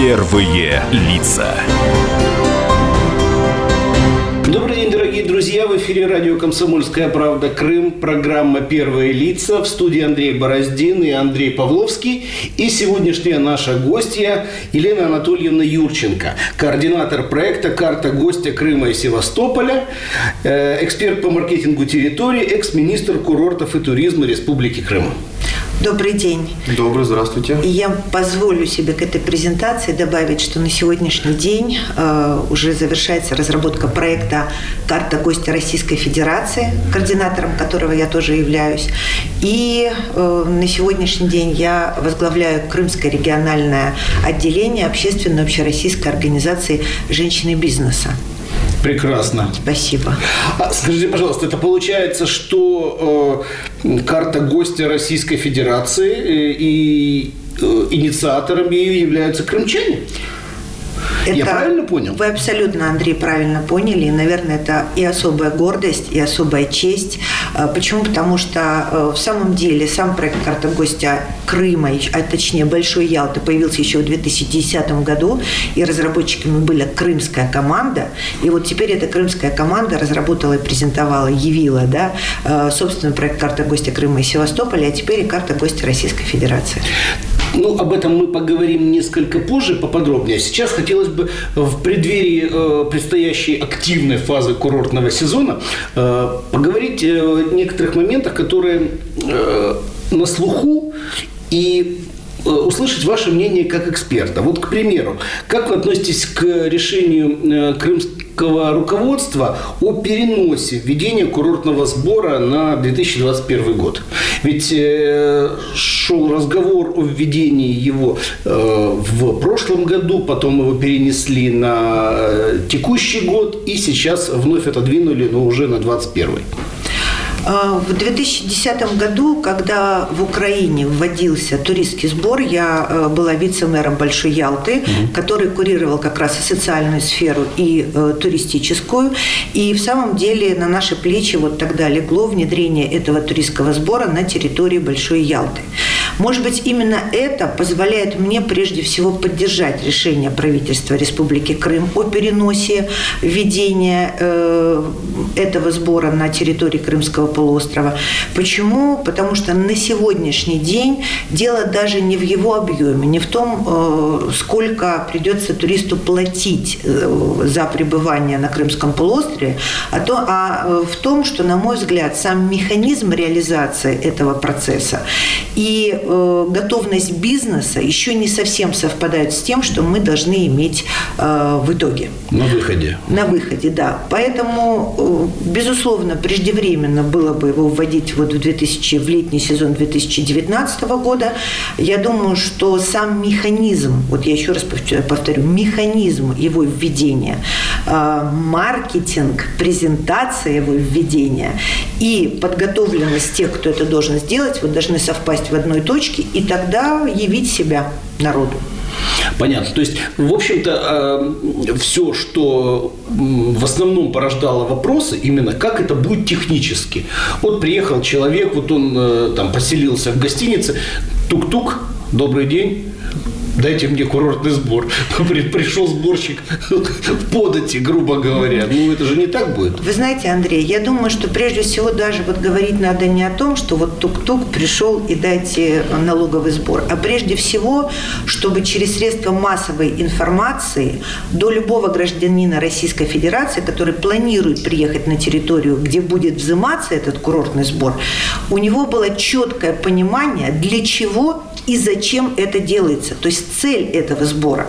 Первые лица. Добрый день, дорогие друзья. В эфире радио «Комсомольская правда. Крым». Программа «Первые лица». В студии Андрей Бороздин и Андрей Павловский. И сегодняшняя наша гостья Елена Анатольевна Юрченко. Координатор проекта «Карта гостя Крыма и Севастополя». э, Эксперт по маркетингу территории. Экс-министр курортов и туризма Республики Крым. Добрый день. Добрый, здравствуйте. И я позволю себе к этой презентации добавить, что на сегодняшний день э, уже завершается разработка проекта «Карта гостя Российской Федерации», координатором которого я тоже являюсь. И э, на сегодняшний день я возглавляю Крымское региональное отделение общественной общероссийской организации «Женщины бизнеса». Прекрасно. Спасибо. А скажите, пожалуйста, это получается, что э, карта гостя Российской Федерации э, и э, инициатором ее являются крымчане? Я правильно понял? Вы абсолютно, Андрей, правильно поняли. И, наверное, это и особая гордость, и особая честь. А, Почему? Потому что э, в самом деле сам проект «Карта гостя Крыма», а точнее Большой Ялты, появился еще в 2010 году, и разработчиками были крымская команда. И вот теперь эта крымская команда разработала и презентовала, явила, да, э, собственный проект «Карта гостя Крыма и Севастополя», а теперь и «Карта гостя Российской Федерации». Ну, об этом мы поговорим несколько позже, поподробнее. Сейчас хотелось бы в преддверии э, предстоящей активной фазы курортного сезона э, поговорить э, о некоторых моментах, которые э, на слуху и э, услышать ваше мнение как эксперта. Вот, к примеру, как вы относитесь к решению э, крымского руководства о переносе введения курортного сбора на 2021 год? Ведь э, шел разговор о введении его э, в прошлом году, потом его перенесли на э, текущий год и сейчас вновь отодвинули, но уже на 2021. А, В 2010 году, когда в Украине вводился туристский сбор, я э, была вице-мэром Большой Ялты, который курировал как раз и социальную сферу, и э, туристическую. И в самом деле на наши плечи вот тогда легло внедрение этого туристского сбора на территории Большой Ялты. Может быть, именно это позволяет мне прежде всего поддержать решение правительства Республики Крым о переносе введения э, этого сбора на территории Крымского полуострова. Почему? Потому что на сегодняшний день дело даже не в его объеме, не в том, э, сколько придется туристу платить э, за пребывание на Крымском полуострове, а, то, а э, в том, что, на мой взгляд, сам механизм реализации этого процесса и э, готовность бизнеса еще не совсем совпадают с тем, что мы должны иметь э, в итоге. На выходе. На выходе, да. Поэтому, э, безусловно, преждевременно было бы его вводить вот в, 2000, в летний сезон 2019 года. Я думаю, что сам механизм, вот я еще раз повторю, повторю механизм его введения, э, маркетинг, презентация его введения и подготовленность тех, кто это должен сделать, вот должны совпасть в одной точке, и тогда явить себя народу. Понятно. То есть, в общем-то, все, что в основном порождало вопросы, именно как это будет технически. Вот приехал человек, вот он э, там поселился в гостинице, тук-тук, добрый день, дайте мне курортный сбор. При- Пришел сборщик подати, грубо говоря. Ну, это же не так будет. Вы знаете, Андрей, я думаю, что прежде всего даже вот говорить надо не о том, что вот тук-тук пришел и дайте налоговый сбор, а прежде всего, чтобы через средства массовой информации до любого гражданина Российской Федерации, который планирует приехать на территорию, где будет взиматься этот курортный сбор, у него было четкое понимание, для чего и зачем это делается. То есть цель этого сбора.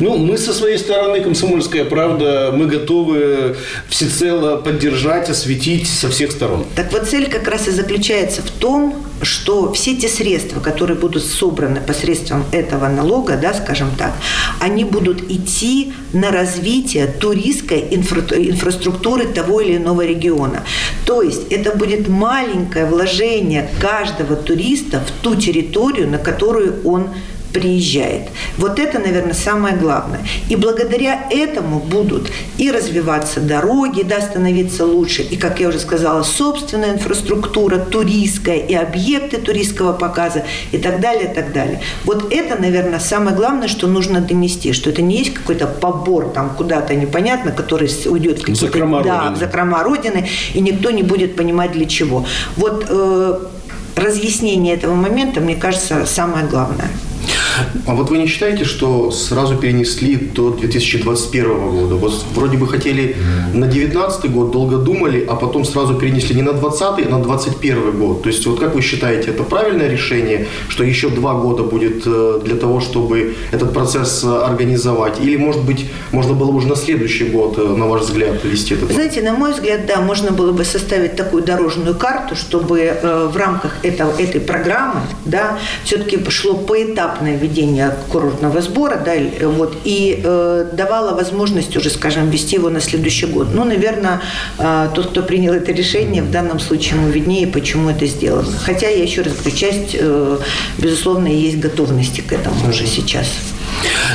Ну, мы со своей стороны, «Комсомольская правда», мы готовы всецело поддержать, осветить со всех сторон. Так вот, цель как раз и заключается в том, что все те средства, которые будут собраны посредством этого налога, да, скажем так, они будут идти на развитие туристской инфра- инфраструктуры того или иного региона. То есть это будет маленькое вложение каждого туриста в ту территорию, на которую он приезжает. Вот это, наверное, самое главное. И благодаря этому будут и развиваться дороги, да, становиться лучше, и, как я уже сказала, собственная инфраструктура туристская, и объекты туристского показа, и так далее, и так далее. Вот это, наверное, самое главное, что нужно донести, что это не есть какой-то побор там куда-то непонятно, который уйдет в какие-то... Закрома да, закрома Родины, и никто не будет понимать для чего. Вот э, разъяснение этого момента, мне кажется, самое главное. А вот вы не считаете, что сразу перенесли до 2021 года? Вот вроде бы хотели на 2019 год, долго думали, а потом сразу перенесли не на 2020, а на 2021 год. То есть вот как вы считаете, это правильное решение, что еще два года будет э, для того, чтобы этот процесс э, организовать? Или, может быть, можно было бы уже на следующий год, э, на ваш взгляд, вести этот Знаете, на мой взгляд, да, можно было бы составить такую дорожную карту, чтобы в рамках этого, этой программы, да, все-таки шло поэтапное ведение курортного сбора, да, э, вот, и э, давало возможность уже, скажем, вести его на следующий год. Ну, наверное, э, тот, кто принял это решение, в данном случае ему виднее, почему это сделано. Хотя, я еще раз говорю, часть, э, безусловно, есть готовности к этому уже сейчас.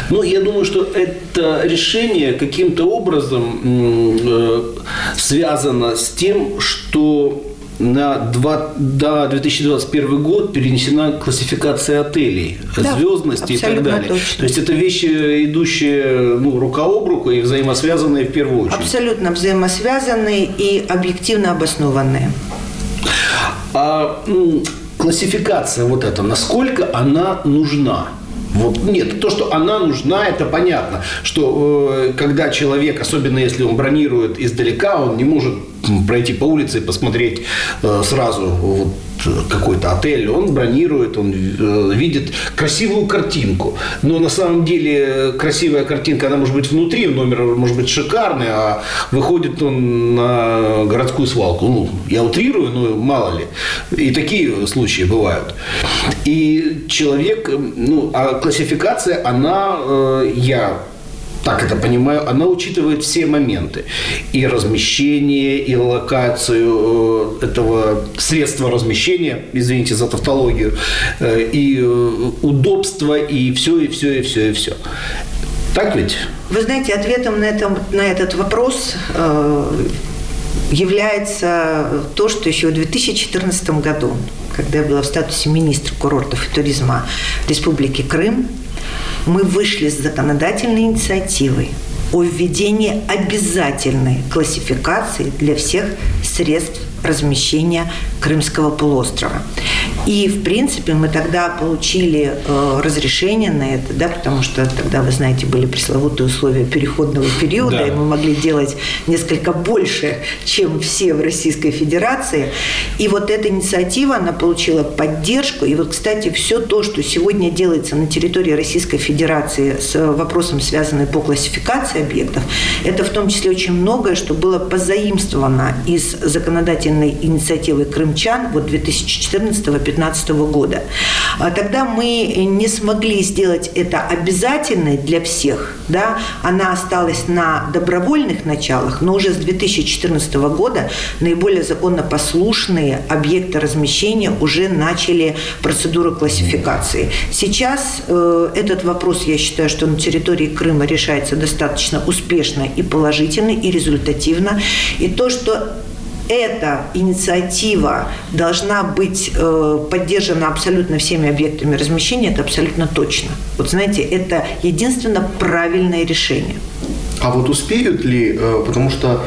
Ну, я думаю, что это решение каким-то образом э, связано с тем, что на два, до 2021 год перенесена классификация отелей, Да, звездности и так далее. точно. То есть это вещи, идущие ну, рука об руку и взаимосвязанные в первую очередь. Абсолютно взаимосвязанные и объективно обоснованные. А классификация вот эта, насколько она нужна? Вот, нет, то, что она нужна, это понятно. Что э, когда человек, особенно если он бронирует издалека, он не может пройти по улице и посмотреть э, сразу вот, какой-то отель. Он бронирует, он э, видит красивую картинку. Но на самом деле э, красивая картинка, она может быть внутри, номер может быть шикарный, а выходит он на городскую свалку. Ну, я утрирую, но мало ли. И такие случаи бывают. И человек, э, ну, а классификация, она, я так это понимаю, она учитывает все моменты. И размещение, и локацию э, этого средства размещения, извините за тавтологию, э, и э, удобство, и все, и все, и все, и все. Так ведь? Вы знаете, ответом на, этом, на этот вопрос является то, что еще в 2014 году, когда я была в статусе министра курортов и туризма Республики Крым, мы вышли с законодательной инициативой о введении обязательной классификации для всех средств размещения Крымского полуострова. И, в принципе, мы тогда получили э, разрешение на это, да, потому что тогда, вы знаете, были пресловутые условия переходного периода, Да. и мы могли делать несколько больше, чем все в Российской Федерации. И вот эта инициатива, она получила поддержку. И вот, кстати, все то, что сегодня делается на территории Российской Федерации с вопросом, связанным по классификации объектов, это в том числе очень многое, что было позаимствовано из законодательной инициативы крымчан вот 2014-2015 года. А Тогда мы не смогли сделать это обязательной для всех, да, она осталась на добровольных началах, но уже с 2014 года наиболее законопослушные объекты размещения уже начали процедуру классификации. Сейчас э, этот вопрос, я считаю, что на территории Крыма решается достаточно успешно и положительно, и результативно. И то, что эта инициатива должна быть э, поддержана абсолютно всеми объектами размещения, это абсолютно точно. Вот знаете, это единственно правильное решение. А вот успеют ли, э, потому что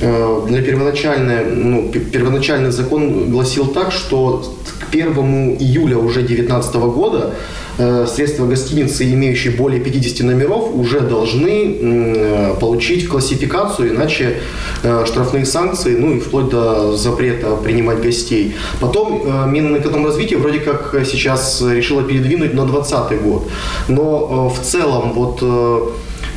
э, для первоначальной, ну, пе- первоначальный закон гласил так, что к 1 июля уже 2019 года средства гостиницы, имеющие более 50 номеров, уже должны э, получить классификацию, иначе э, штрафные санкции, ну и вплоть до запрета принимать гостей. Потом э, Минэкономразвитие вроде как сейчас решило передвинуть на 2020 год. Но э, в целом вот э,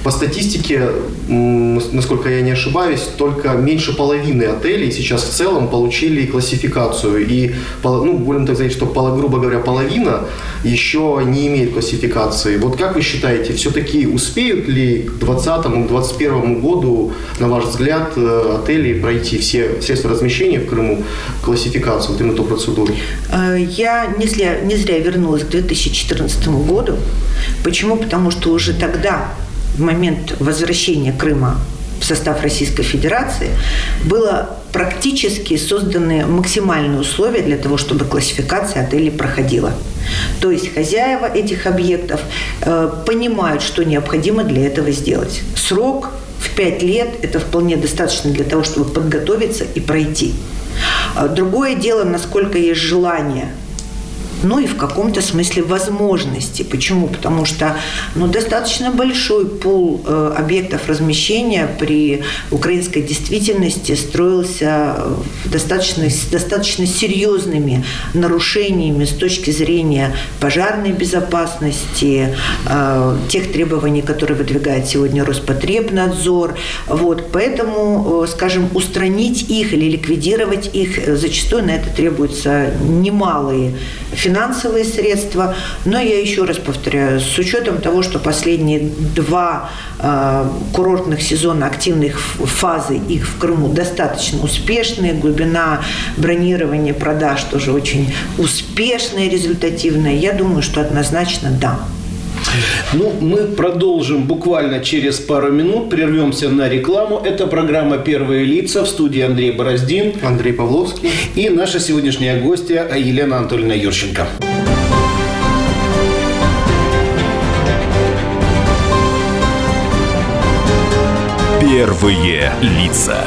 по статистике, насколько я не ошибаюсь, только меньше половины отелей сейчас в целом получили классификацию. И, ну, будем так сказать, что, грубо говоря, половина еще не имеет классификации. Вот как вы считаете, все-таки успеют ли к 2020-2021 году, на ваш взгляд, э, отели пройти все средства размещения в Крыму классификацию, вот именно эту процедуру? Э, я не зря, не зря вернулась к 2014 году. Почему? Потому что уже тогда в момент возвращения Крыма в состав Российской Федерации было практически созданы максимальные условия для того, чтобы классификация отелей проходила. То есть хозяева этих объектов э, понимают, что необходимо для этого сделать. Срок в 5 лет – это вполне достаточно для того, чтобы подготовиться и пройти. А другое дело, насколько есть желание ну и в каком-то смысле возможности. Почему? Потому что ну, достаточно большой пул э, объектов размещения при украинской действительности строился достаточно, с достаточно серьезными нарушениями с точки зрения пожарной безопасности, э, тех требований, которые выдвигает сегодня Роспотребнадзор. Вот, поэтому, э, скажем, устранить их или ликвидировать их э, зачастую на это требуются немалые финансовые финансовые средства. Но я еще раз повторяю, с учетом того, что последние два э, курортных сезона активных фазы их в Крыму достаточно успешные, глубина бронирования продаж тоже очень успешная, результативная, я думаю, что однозначно да. Ну, мы продолжим буквально через пару минут. Прервемся на рекламу. Это программа «Первые лица» в студии Андрей Бороздин. Андрей Павловский. И наша сегодняшняя гостья Елена Анатольевна Юрченко. Первые лица.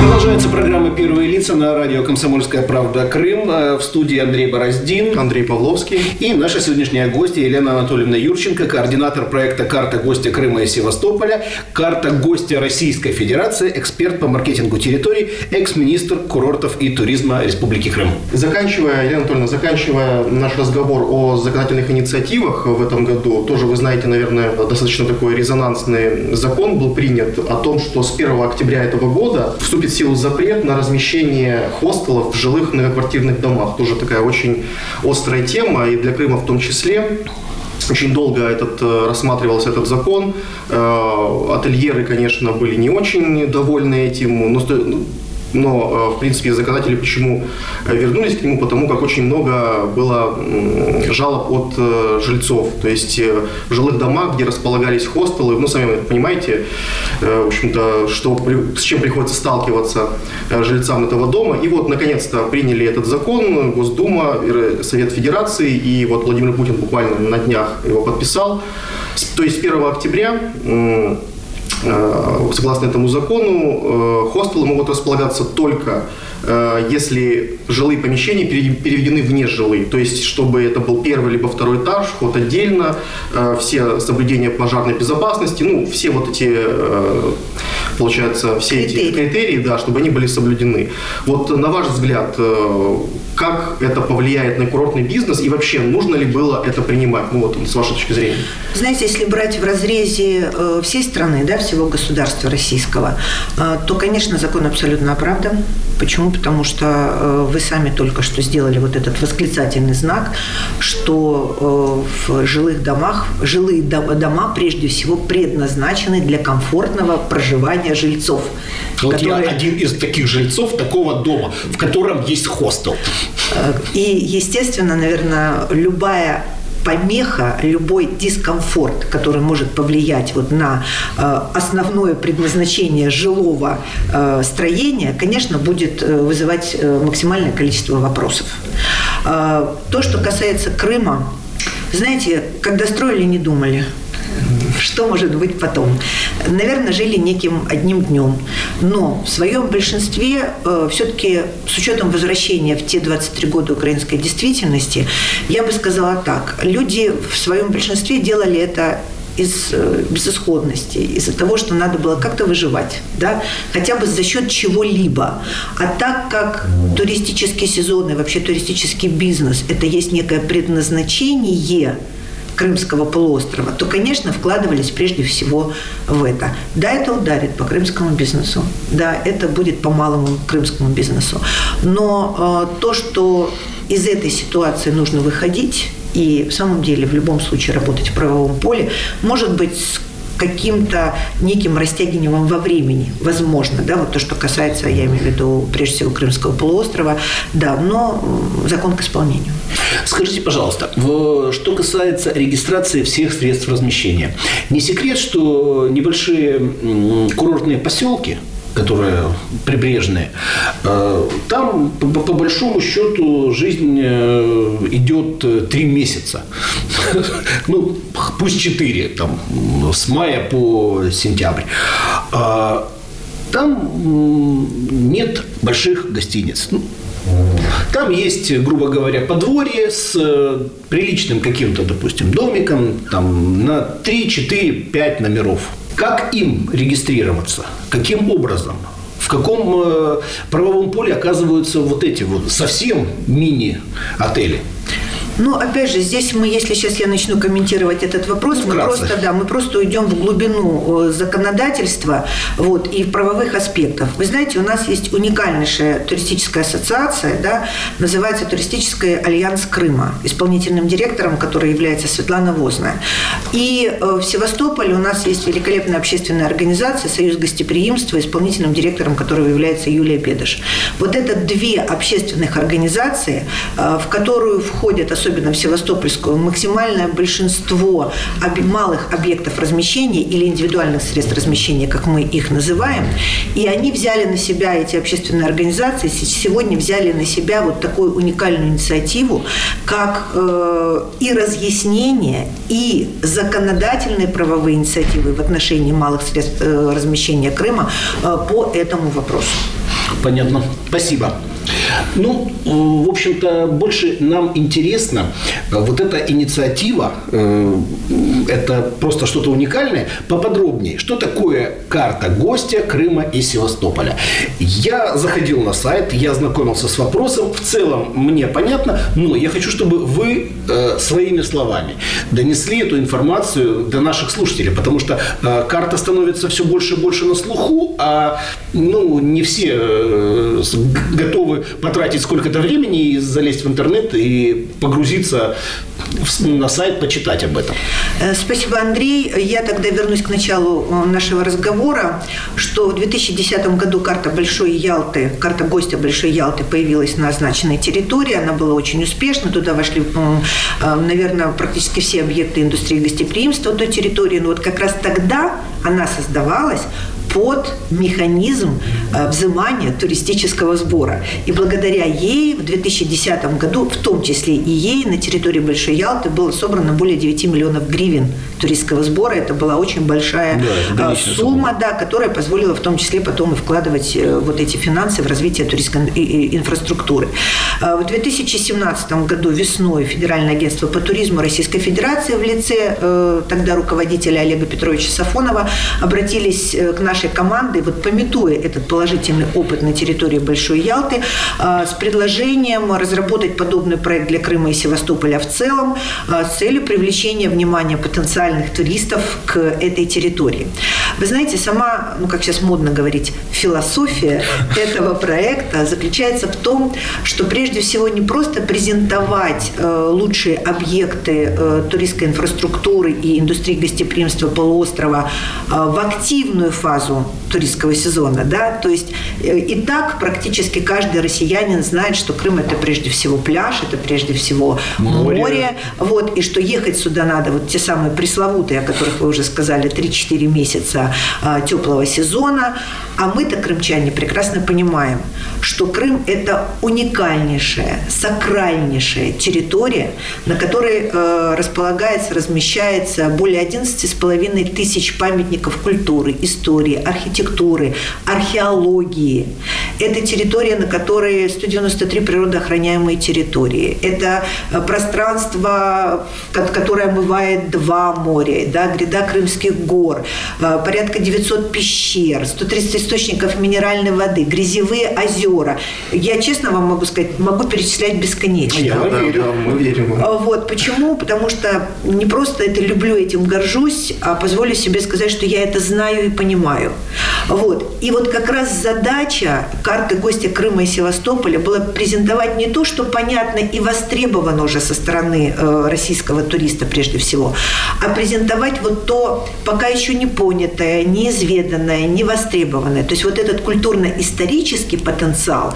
Продолжается программа «Первые лица» на радио «Комсомольская правда. Крым». Э, в студии Андрей Бороздин. Андрей Павловский. И наша сегодняшняя гостья Елена Анатольевна Юрченко, координатор проекта «Карта гостя Крыма и Севастополя», «Карта гостя Российской Федерации», эксперт по маркетингу территорий, экс-министр курортов и туризма Республики Крым. Заканчивая, Елена Анатольевна, заканчивая наш разговор о законодательных инициативах в этом году, тоже вы знаете, наверное, достаточно такой резонансный закон был принят о том, что с 1 октября этого года вступит силу запрет на размещение хостелов в жилых многоквартирных домах. Тоже такая очень острая тема, и для Крыма в том числе. Очень долго этот, э, рассматривался этот закон. Э, ательеры, конечно, были не очень довольны этим. Но но, э, в принципе, законодатели почему э, вернулись к нему? Потому как очень много было жалоб от э, жильцов. То есть в жилых домах, где располагались хостелы, ну, сами понимаете, в общем-то, что, с чем приходится сталкиваться жильцам этого дома. И вот, наконец-то, приняли этот закон, Госдума, Совет Федерации, и вот Владимир Путин буквально на днях его подписал. То есть 1 октября согласно этому закону, э, хостелы могут располагаться только Э, если жилые помещения переведены в нежилые, то есть чтобы это был первый либо второй этаж, вход отдельно, э, все соблюдения пожарной безопасности, ну, все вот эти, э, получается, все критерии. эти критерии, да, чтобы они были соблюдены. Вот на ваш взгляд, как это повлияет на курортный бизнес и вообще нужно ли было это принимать, ну вот с вашей точки зрения? Знаете, если брать в разрезе всей страны, да, всего государства российского, то, конечно, закон абсолютно оправдан. Почему? Потому что э, вы сами только что сделали вот этот восклицательный знак, что э, в жилых домах, жилые дома прежде всего предназначены для комфортного проживания жильцов. Вот которые... я один из таких жильцов такого дома, в котором есть хостел. Э, и, естественно, наверное, любая помеха, любой дискомфорт, который может повлиять вот на э, основное предназначение жилого э, строения, конечно, будет э, вызывать максимальное количество вопросов. То, что касается Крыма, знаете, когда строили, не думали – что может быть потом. Наверное, жили неким одним днем. Но в своем большинстве э, все-таки с учетом возвращения в те 23 года украинской действительности, я бы сказала так. Люди в своем большинстве делали это из э, безысходности, из-за того, что надо было как-то выживать, да, хотя бы за счет чего-либо. А так как туристический сезон и вообще туристический бизнес – это есть некое предназначение – Крымского полуострова, то, конечно, вкладывались прежде всего в это. Да, это ударит по крымскому бизнесу. Да, это будет по малому крымскому бизнесу. Но э, то, что из этой ситуации нужно выходить, и в самом деле в любом случае работать в правовом поле, может быть, каким-то неким растягиванием во времени, возможно, да, вот то, что касается, я имею в виду, прежде всего, Крымского полуострова, да, но закон к исполнению. Скажите, пожалуйста, что касается регистрации всех средств размещения, не секрет, что небольшие курортные поселки – которые прибрежные, э, там по, по большому счету жизнь э, идет э, три месяца. Ну, пусть четыре, там, с мая по сентябрь. А, там нет больших гостиниц. Ну, там есть, грубо говоря, подворье с приличным каким-то, допустим, домиком там, на 3, 4, 5 номеров. Как им регистрироваться? Каким образом? В каком э, правовом поле оказываются вот эти вот совсем мини-отели? Ну, опять же, здесь мы, если сейчас я начну комментировать этот вопрос, ну, мы просто, да, мы просто уйдем в глубину э, законодательства вот, и правовых аспектов. Вы знаете, у нас есть уникальнейшая туристическая ассоциация, да, называется Туристический альянс Крыма, исполнительным директором, который является Светлана Возная. И э, в Севастополе у нас есть великолепная общественная организация Союз гостеприимства, исполнительным директором которого является Юлия Бедыш. Вот это две общественных организации, э, в которую входят особенно в Севастопольскую, максимальное большинство малых объектов размещения или индивидуальных средств размещения, как мы их называем, и они взяли на себя, эти общественные организации, сегодня взяли на себя вот такую уникальную инициативу, как э, и разъяснение, и законодательные правовые инициативы в отношении малых средств э, размещения Крыма э, по этому вопросу. Понятно. Спасибо. Ну, в общем-то, больше нам интересно э, вот эта инициатива, э, это просто что-то уникальное, поподробнее. Что такое карта гостя Крыма и Севастополя? Я заходил на сайт, я знакомился с вопросом, в целом мне понятно, но я хочу, чтобы вы э, своими словами донесли эту информацию до наших слушателей, потому что карта становится все больше и больше на слуху, а ну, не все готовы потратить сколько-то времени и залезть в интернет и погрузиться на сайт, почитать об этом. Э, спасибо, Андрей. Я тогда вернусь к началу э, нашего разговора, что в 2010 году карта Большой Ялты, карта гостя Большой Ялты появилась на означенной территории. Она была очень успешна. Туда вошли, э, наверное, практически все объекты индустрии гостеприимства той территории. Но вот как раз тогда она создавалась под механизм э, взимания туристического сбора. И благодаря ей в 2010 году, в том числе и ей, на территории Большой Ялты было собрано более 9 миллионов гривен туристского сбора. Это была очень большая да, э, сумма, сумма, да, которая позволила в том числе потом и вкладывать э, вот эти финансы в развитие туристской инфраструктуры. В 2017 году весной Федеральное агентство по туризму Российской Федерации в лице тогда руководителя Олега Петровича Сафонова обратились к нашей нашей командой, вот пометуя этот положительный опыт на территории Большой Ялты, а, с предложением разработать подобный проект для Крыма и Севастополя в целом а, с целью привлечения внимания потенциальных туристов к этой территории. Вы знаете, сама, ну как сейчас модно говорить, философия этого проекта заключается в том, что прежде всего не просто презентовать э, лучшие объекты э, туристской инфраструктуры и индустрии гостеприимства полуострова э, в активную фазу фазу туристского сезона, да, то есть э, и так практически каждый россиянин знает, что Крым это прежде всего пляж, это прежде всего море, море. Вот, и что ехать сюда надо, вот те самые пресловутые, о которых вы уже сказали, 3-4 месяца а, теплого сезона, а мы-то, крымчане, прекрасно понимаем, что Крым – это уникальнейшая, сакральнейшая территория, на которой э, располагается, размещается более 11,5 тысяч памятников культуры, истории, архитектуры, архитектуры, археологии. Это территория, на которой 193 природоохраняемые территории. Это э, пространство, которое омывает два моря, да, гряда Крымских гор, э, порядка 900 пещер, 130 источников минеральной воды, грязевые озера. Я честно вам могу сказать, могу перечислять бесконечно. Я Да, да, мы верим. А, Вот, почему? Потому что не просто это люблю, этим горжусь, а позволю себе сказать, что я это знаю и понимаю. Вот. И вот как раз задача карты гостя Крыма и Севастополя была презентовать не то, что понятно и востребовано уже со стороны э, российского туриста прежде всего, а презентовать вот то пока еще не понятое, неизведанное, не востребованное. То есть вот этот культурно-исторический потенциал,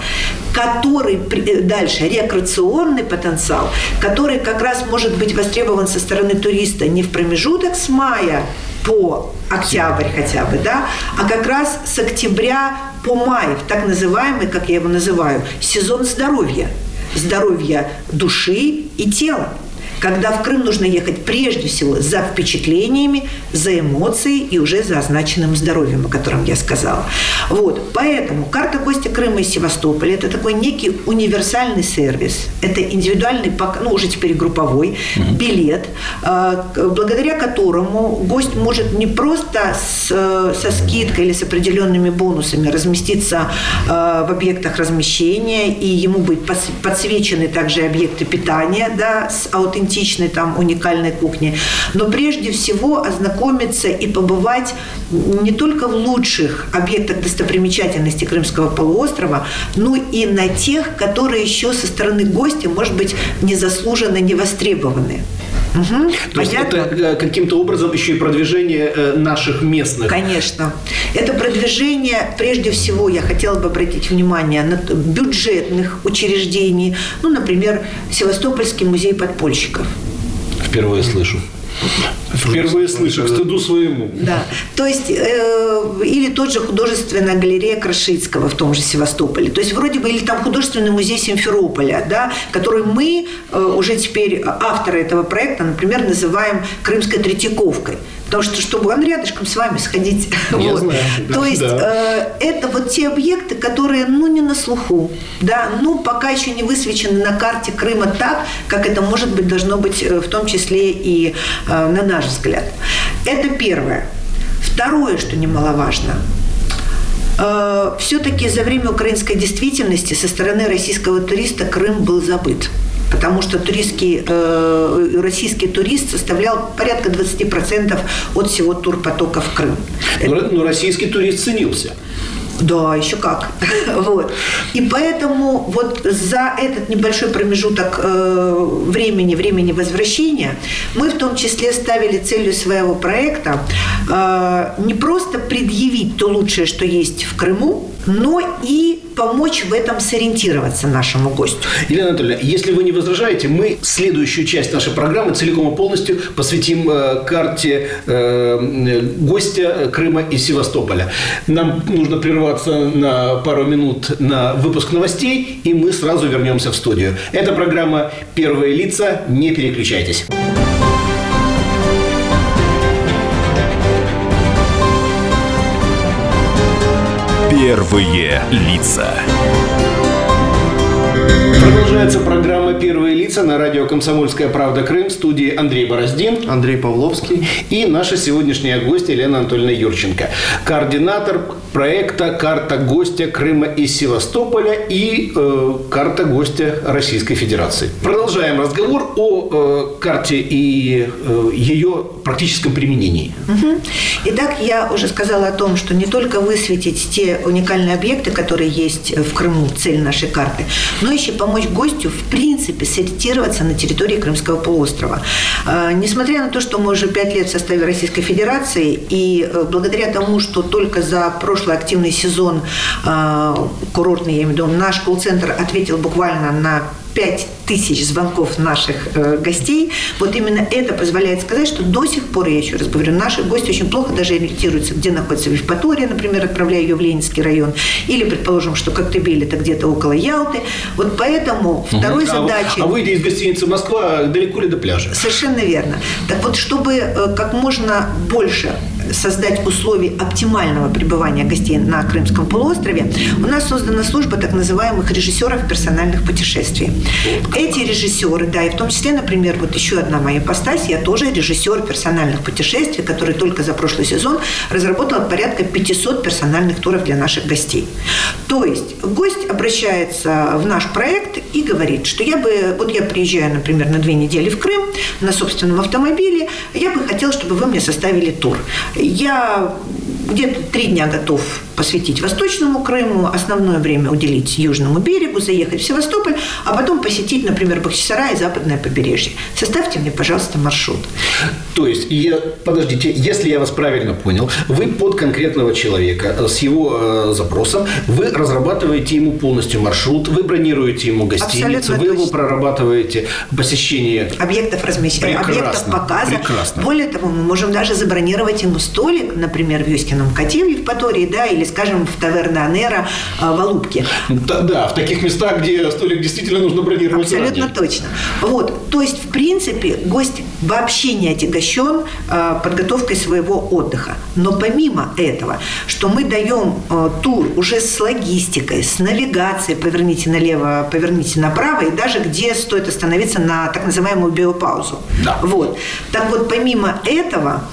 который э, дальше рекреационный потенциал, который как раз может быть востребован со стороны туриста не в промежуток с мая по октябрь хотя бы, да, а как раз с октября по май, в так называемый, как я его называю, сезон здоровья. Здоровья души и тела когда в Крым нужно ехать прежде всего за впечатлениями, за эмоцией и уже за означенным здоровьем, о котором я сказала. Вот, поэтому карта гостя Крыма и Севастополя – это такой некий универсальный сервис. Это индивидуальный, ну уже теперь групповой билет, э, благодаря которому гость может не просто с, э, со скидкой или с определенными бонусами разместиться э, в объектах размещения, и ему будет подсвечены также объекты питания, да, с аутентичной там уникальной кухней, но прежде всего ознакомиться и побывать не только в лучших объектах достопримечательности Крымского полуострова, но и на тех, которые еще со стороны гостя, может быть, незаслуженно не востребованы. Мгм. То есть Понятно? это э, каким-то образом еще и продвижение э, наших местных. Конечно. Это продвижение, прежде всего, я хотела бы обратить внимание на бюджетных учреждений, ну, например, Севастопольский музей подпольщиков. Впервые слышу. Впервые слышу, к стыду своему. Да. То есть, э, или тот же художественная галерея Крашицкого в том же Севастополе. То есть, вроде бы, или там художественный музей Симферополя, да, который мы э, уже теперь, авторы этого проекта, например, называем Крымской Третьяковкой. Потому что, чтобы он рядышком с вами сходить. Я Вот. знаю, да, То есть, да. э, это вот те объекты, которые, ну, не на слуху, да, ну, пока еще не высвечены на карте Крыма так, как это, может быть, должно быть, э, в том числе и э, на наш взгляд. Это первое. Второе, что немаловажно, все-таки за время украинской действительности со стороны российского туриста Крым был забыт. Потому что туристский, э, российский турист составлял порядка 20% от всего турпотока в Крым. Но, но российский турист ценился. Да, еще как. вот. И поэтому вот за этот небольшой промежуток э, времени, времени возвращения, мы в том числе ставили целью своего проекта э, не просто предъявить то лучшее, что есть в Крыму, но и помочь в этом сориентироваться нашему гостю. Елена Анатольевна, если вы не возражаете, мы следующую часть нашей программы целиком и полностью посвятим э, карте э, гостя Крыма и Севастополя. Нам нужно прерваться на пару минут на выпуск новостей, и мы сразу вернемся в студию. Это программа «Первые лица». Не переключайтесь. Первые лица. Продолжается программа «Первые лица» на радио «Комсомольская правда. Крым» в студии Андрей Бороздин. Андрей Павловский. И наша сегодняшняя гостья Елена Анатольевна Юрченко. Координатор проекта «Карта гостя Крыма и Севастополя» и э, «Карта гостя Российской Федерации». Продолжаем разговор о э, карте и э, ее практическом применении. Мгм. Итак, я уже сказала о том, что не только высветить те уникальные объекты, которые есть в Крыму, цель нашей карты, но еще помочь гостю, в принципе, сориентироваться на территории Крымского полуострова. Э, Несмотря на то, что мы уже пять лет в составе Российской Федерации, и э, благодаря тому, что только за прошлый активный сезон э, курортный, я имею в виду, наш колл-центр ответил буквально на 5 тысяч звонков наших э, гостей. Вот именно это позволяет сказать, что до сих пор, я еще раз говорю, наши гости очень плохо даже ориентируются, где находится Евпатория, например, отправляя ее в Ленинский район, или, предположим, что Коктебель это где-то около Ялты. Вот поэтому второй а, задачей... а выйдя из гостиницы «Москва», далеко ли до пляжа? Совершенно верно. Так вот, чтобы э, как можно больше создать условия оптимального пребывания гостей на Крымском полуострове, у нас создана служба так называемых режиссеров персональных путешествий. Эти режиссеры, да, и в том числе, например, вот еще одна моя постась, я тоже режиссер персональных путешествий, который только за прошлый сезон разработал порядка 500 персональных туров для наших гостей. То есть гость обращается в наш проект и говорит, что я бы, вот я приезжаю, например, на две недели в Крым на собственном автомобиле, я бы хотел, чтобы вы мне составили тур. Я где-то три дня готов посвятить Восточному Крыму, основное время уделить Южному берегу, заехать в Севастополь, а потом посетить, например, Бахчисарай и Западное побережье. Составьте мне, пожалуйста, маршрут. То есть, я, подождите, если я вас правильно понял, вы под конкретного человека э, с его э, запросом, вы разрабатываете ему полностью маршрут, вы бронируете ему гостиницу, Абсолютно вы его точно. прорабатываете посещение объектов размещения, объектов показа. прекрасно. Более того, мы можем даже забронировать ему столик, например, в Юськином коте в Евпатории, да, или, скажем, в таверне Анера э, в Алубке. Да, да, в таких местах, где столик действительно нужно бронировать Абсолютно заранее. точно. Вот, то есть, в принципе, гость вообще не отягощен э, подготовкой своего отдыха. Но помимо этого, что мы даем э, тур уже с логистикой, с навигацией, поверните налево, поверните направо, и даже где стоит остановиться на так называемую биопаузу. Да. Вот. Так вот, помимо этого,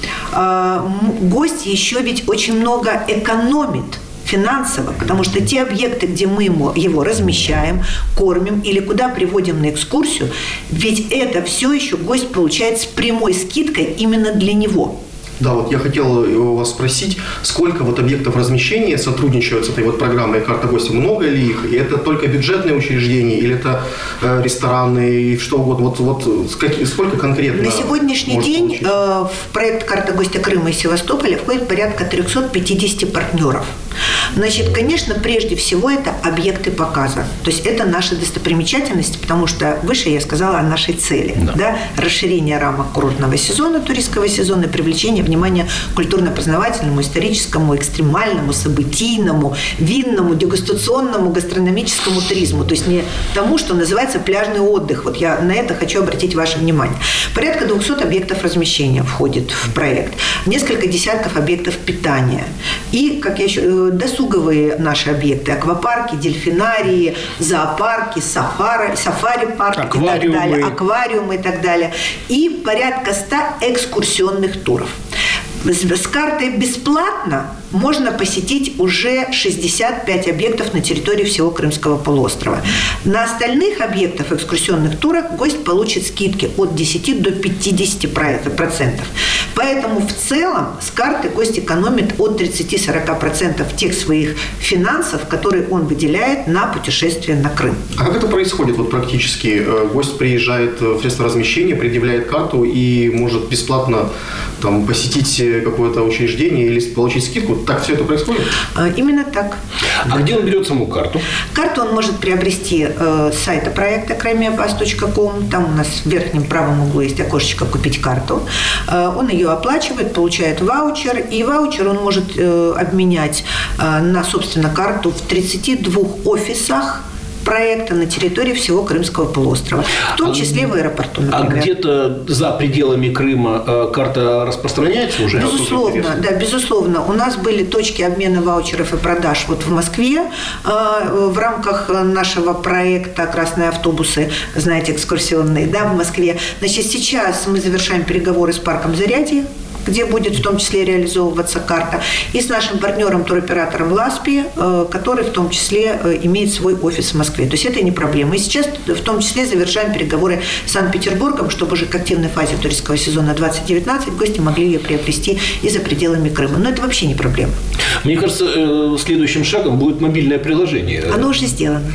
гость еще ведь очень много экономит финансово, потому что те объекты, где мы ему, его размещаем, кормим или куда приводим на экскурсию, ведь это все еще гость получает с прямой скидкой именно для него. Да, вот я хотел э, у вас спросить, сколько вот объектов размещения сотрудничают с этой вот программой «Карта гостя»? Много ли их? И это только бюджетные учреждения или это э, рестораны и что угодно? Вот, вот с каки- сколько конкретно На сегодняшний день получить? э, в проект «Карта гостя Крыма и Севастополя» входит порядка 350 партнеров. Значит, конечно, прежде всего это объекты показа. То есть это наши достопримечательности, потому что выше я сказала о нашей цели. Да. расширение рамок курортного сезона, туристского сезона и привлечение внимания к культурно-познавательному, историческому, экстремальному, событийному, винному, дегустационному, гастрономическому туризму. То есть не тому, что называется пляжный отдых. Вот я на это хочу обратить ваше внимание. Порядка 200 объектов размещения входит в проект. Несколько десятков объектов питания. И, как я еще, э, досуговые наши объекты. Аквапарки, дельфинарии, зоопарки, сафари, сафари-парки и так Аквариумы. далее. Аквариумы и так далее. И порядка 100 экскурсионных туров. С, картой бесплатно можно посетить уже 65 объектов на территории всего Крымского полуострова. На остальных объектах экскурсионных турах гость получит скидки от 10 до 50 процентов. Поэтому в целом с карты гость экономит от 30-40% тех своих финансов, которые он выделяет на путешествие на Крым. А как это происходит вот практически? Э, Гость приезжает в средство размещения, предъявляет карту и может бесплатно там, посетить э, какое-то учреждение или получить скидку. Так все это происходит? А, Именно так. А где он берет саму карту? Карту он может приобрести э, с сайта проекта kremia.com. Там у нас в верхнем правом углу есть окошечко «Купить карту». Э, он ее оплачивает, получает ваучер. И ваучер он может э, обменять э, на, собственно, карту в 32 офисах проекта на территории всего Крымского полуострова, в том А числе в аэропорту, А например. где-то за пределами Крыма э, карта распространяется уже? Безусловно, да, безусловно. У нас были точки обмена ваучеров и продаж вот в Москве э, в рамках нашего проекта «Красные автобусы», знаете, экскурсионные, да, в Москве. Значит, сейчас мы завершаем переговоры с парком Зарядье, где будет в том числе реализовываться карта, и с нашим партнером, туроператором Ласпи, э, который в том числе э, имеет свой офис в Москве. То есть это не проблема. И сейчас в том числе завершаем переговоры с Санкт-Петербургом, чтобы уже к активной фазе туристского сезона 2019 гости могли ее приобрести и за пределами Крыма. Но это вообще не проблема. Мне кажется, э, следующим шагом будет мобильное приложение. Оно уже сделано.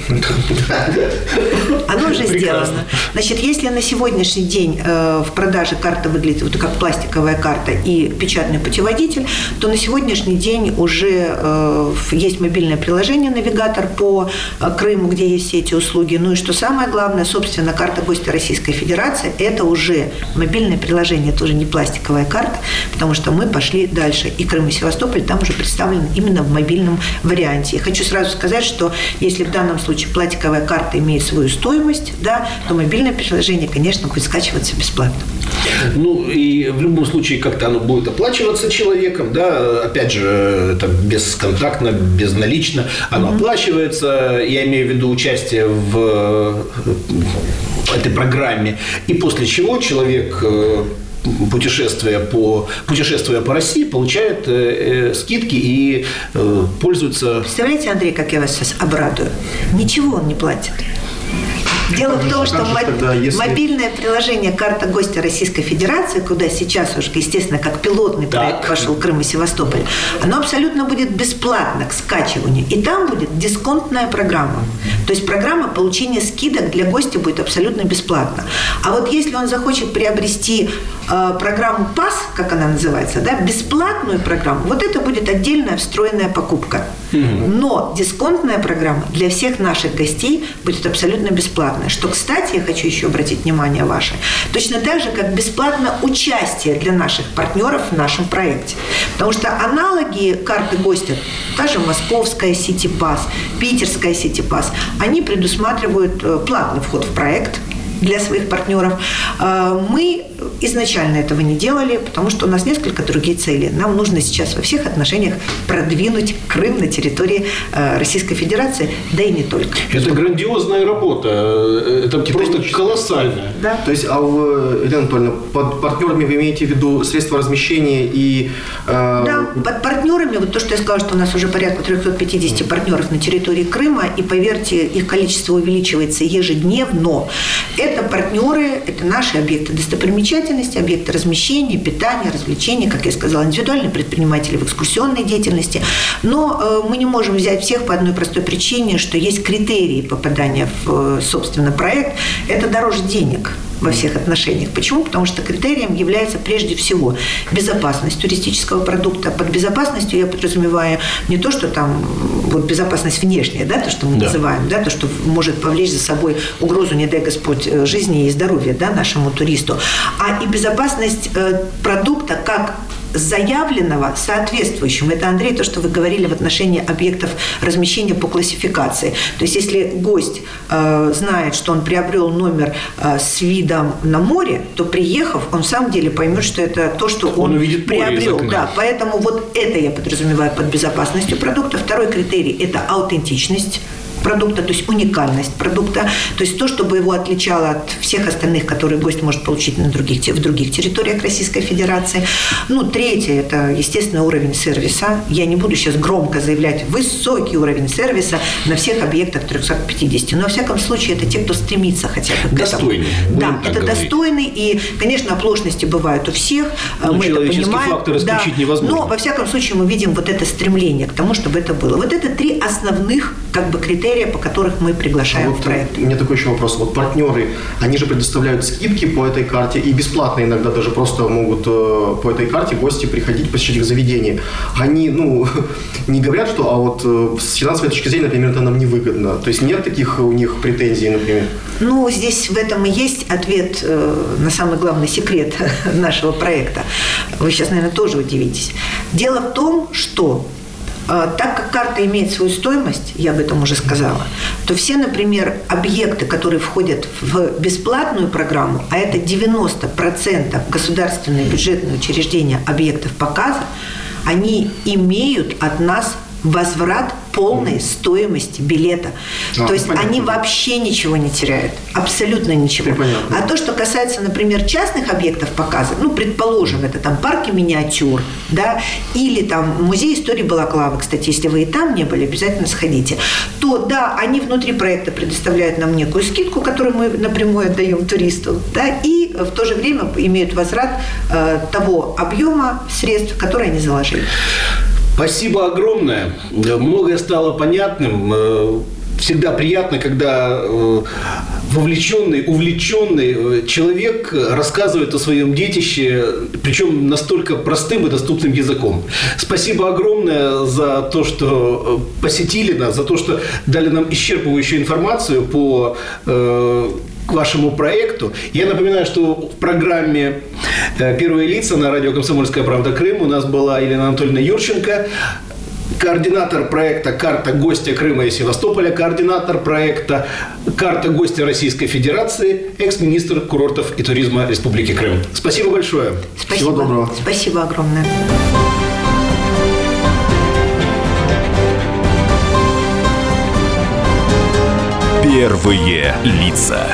Оно уже сделано. Значит, если на сегодняшний день в продаже карта выглядит вот как пластиковая карта и печатный путеводитель, то на сегодняшний день уже э, есть мобильное приложение «Навигатор» по э, Крыму, где есть все эти услуги. Ну и что самое главное, собственно, карта гостя Российской Федерации – это уже мобильное приложение, это уже не пластиковая карта, потому что мы пошли дальше. И Крым и Севастополь там уже представлены именно в мобильном варианте. Я хочу сразу сказать, что если в данном случае пластиковая карта имеет свою стоимость, да, то мобильное приложение, конечно, будет скачиваться бесплатно. Ну, и в любом случае как-то оно будет оплачиваться человеком, да, опять же, это бесконтактно, безналично, оно оплачивается, я имею в виду участие в этой программе, и после чего человек э, путешествуя по, путешествуя по России, получает э, э, скидки и э, пользуется... Представляете, Андрей, как я вас сейчас обрадую? Ничего он не платит. Дело в том, что мобильное приложение «Карта гостя Российской Федерации», куда сейчас уже, естественно, как пилотный проект пошел Крым и Севастополь, оно абсолютно будет бесплатно к скачиванию. И там будет дисконтная программа. То есть программа получения скидок для гостя будет абсолютно бесплатно. А вот если он захочет приобрести э, программу ПАС, как она называется, да, бесплатную программу, вот это будет отдельная встроенная покупка. Но дисконтная программа для всех наших гостей будет абсолютно бесплатная. Что, кстати, я хочу еще обратить внимание ваше, точно так же, как бесплатно участие для наших партнеров в нашем проекте. Потому что аналоги карты гостя, та же московская Сити Пас, питерская Сити Пас, они предусматривают э, платный вход в проект для своих партнеров. Э, Мы изначально этого не делали, потому что у нас несколько другие цели. Нам нужно сейчас во всех отношениях продвинуть Крым на территории э, Российской Федерации, да и не только. Это грандиозная работа, э, это просто колоссальная. Да. То есть, а вы, Елена Анатольевна, под партнерами вы имеете в виду средства размещения и... э, Да, под партнерами, вот то, что я сказала, что у нас уже порядка 350 партнеров на территории Крыма, и поверьте, их количество увеличивается ежедневно. Это партнеры, это наши объекты достопримечательности, объекты размещения, питания, развлечений, как я сказала, индивидуальные предприниматели в экскурсионной деятельности. Но э, мы не можем взять всех по одной простой причине, что есть критерии попадания в, э, собственно, проект. Это дороже денег во всех отношениях. Почему? Потому что критерием является прежде всего безопасность туристического продукта. Под безопасностью я подразумеваю не то, что там вот безопасность внешняя, да, то, что мы Да. называем, да, то, что может повлечь за собой угрозу, не дай Господь, э, жизни и здоровья да, нашему туристу, а и безопасность э, продукта как заявленного соответствующим. Это, Андрей, то, что вы говорили в отношении объектов размещения по классификации. То есть, если гость э, знает, что он приобрел номер э, с видом на море, то приехав, он в самом деле поймет, что это то, что он, Он увидит приобрел. Да, поэтому вот это я подразумеваю под безопасностью продукта. Второй критерий – это аутентичность продукта, то есть уникальность продукта, то есть то, чтобы его отличало от всех остальных, которые гость может получить на других, в других территориях Российской Федерации. Ну, третье – это, естественно, уровень сервиса. Я не буду сейчас громко заявлять высокий уровень сервиса на всех объектах 350, но, во всяком случае, это те, кто стремится хотя бы к этому. Достойный, будем Да, это говорить. достойный, и, конечно, оплошности бывают у всех, Ну, мы это понимаем. фактор исключить Да. невозможно. Но, во всяком случае, мы видим вот это стремление к тому, чтобы это было. Вот это три основных как бы критерия, по которых мы А приглашаем в вот проект. у меня такой еще вопрос. Вот партнеры, они же предоставляют скидки по этой карте и бесплатно иногда даже просто могут э, по этой карте гости приходить, посещать их заведение. Они, ну, не говорят, что, а вот э, с финансовой точки зрения, например, это нам невыгодно. То есть нет таких у них претензий, например. Ну, здесь в этом и есть ответ э, на самый главный секрет нашего проекта. Вы сейчас, наверное, тоже удивитесь. Дело в том, что э, так как карта имеет свою стоимость, я об этом уже сказала, то все, например, объекты, которые входят в бесплатную программу, а это 90% государственные бюджетные учреждения объектов показа, они имеют от нас возврат полной стоимости билета. А, То есть понятно. они вообще ничего не теряют. Абсолютно ничего. А то, что касается, например, частных объектов показа, ну, предположим, это там парки миниатюр, да, или там музей истории Балаклавы, кстати, если вы и там не были, обязательно сходите, то да, они внутри проекта предоставляют нам некую скидку, которую мы напрямую отдаем туристу, да, и в то же время имеют возврат э, того объема средств, которые они заложили. Спасибо огромное. Многое стало понятным. Э, Всегда приятно, когда э, вовлеченный, увлеченный э, человек рассказывает о своем детище, причем настолько простым и доступным языком. Спасибо огромное за то, что посетили нас, за то, что дали нам исчерпывающую информацию по к вашему проекту. Я напоминаю, что в программе э, «Первые лица» на радио «Комсомольская правда. Крым» у нас была Елена Анатольевна Юрченко, координатор проекта «Карта гостя Крыма и Севастополя», координатор проекта «Карта гостя Российской Федерации», экс-министр курортов и туризма Республики Крым. Спасибо большое. Спасибо. Всего доброго. Спасибо огромное. Первые лица.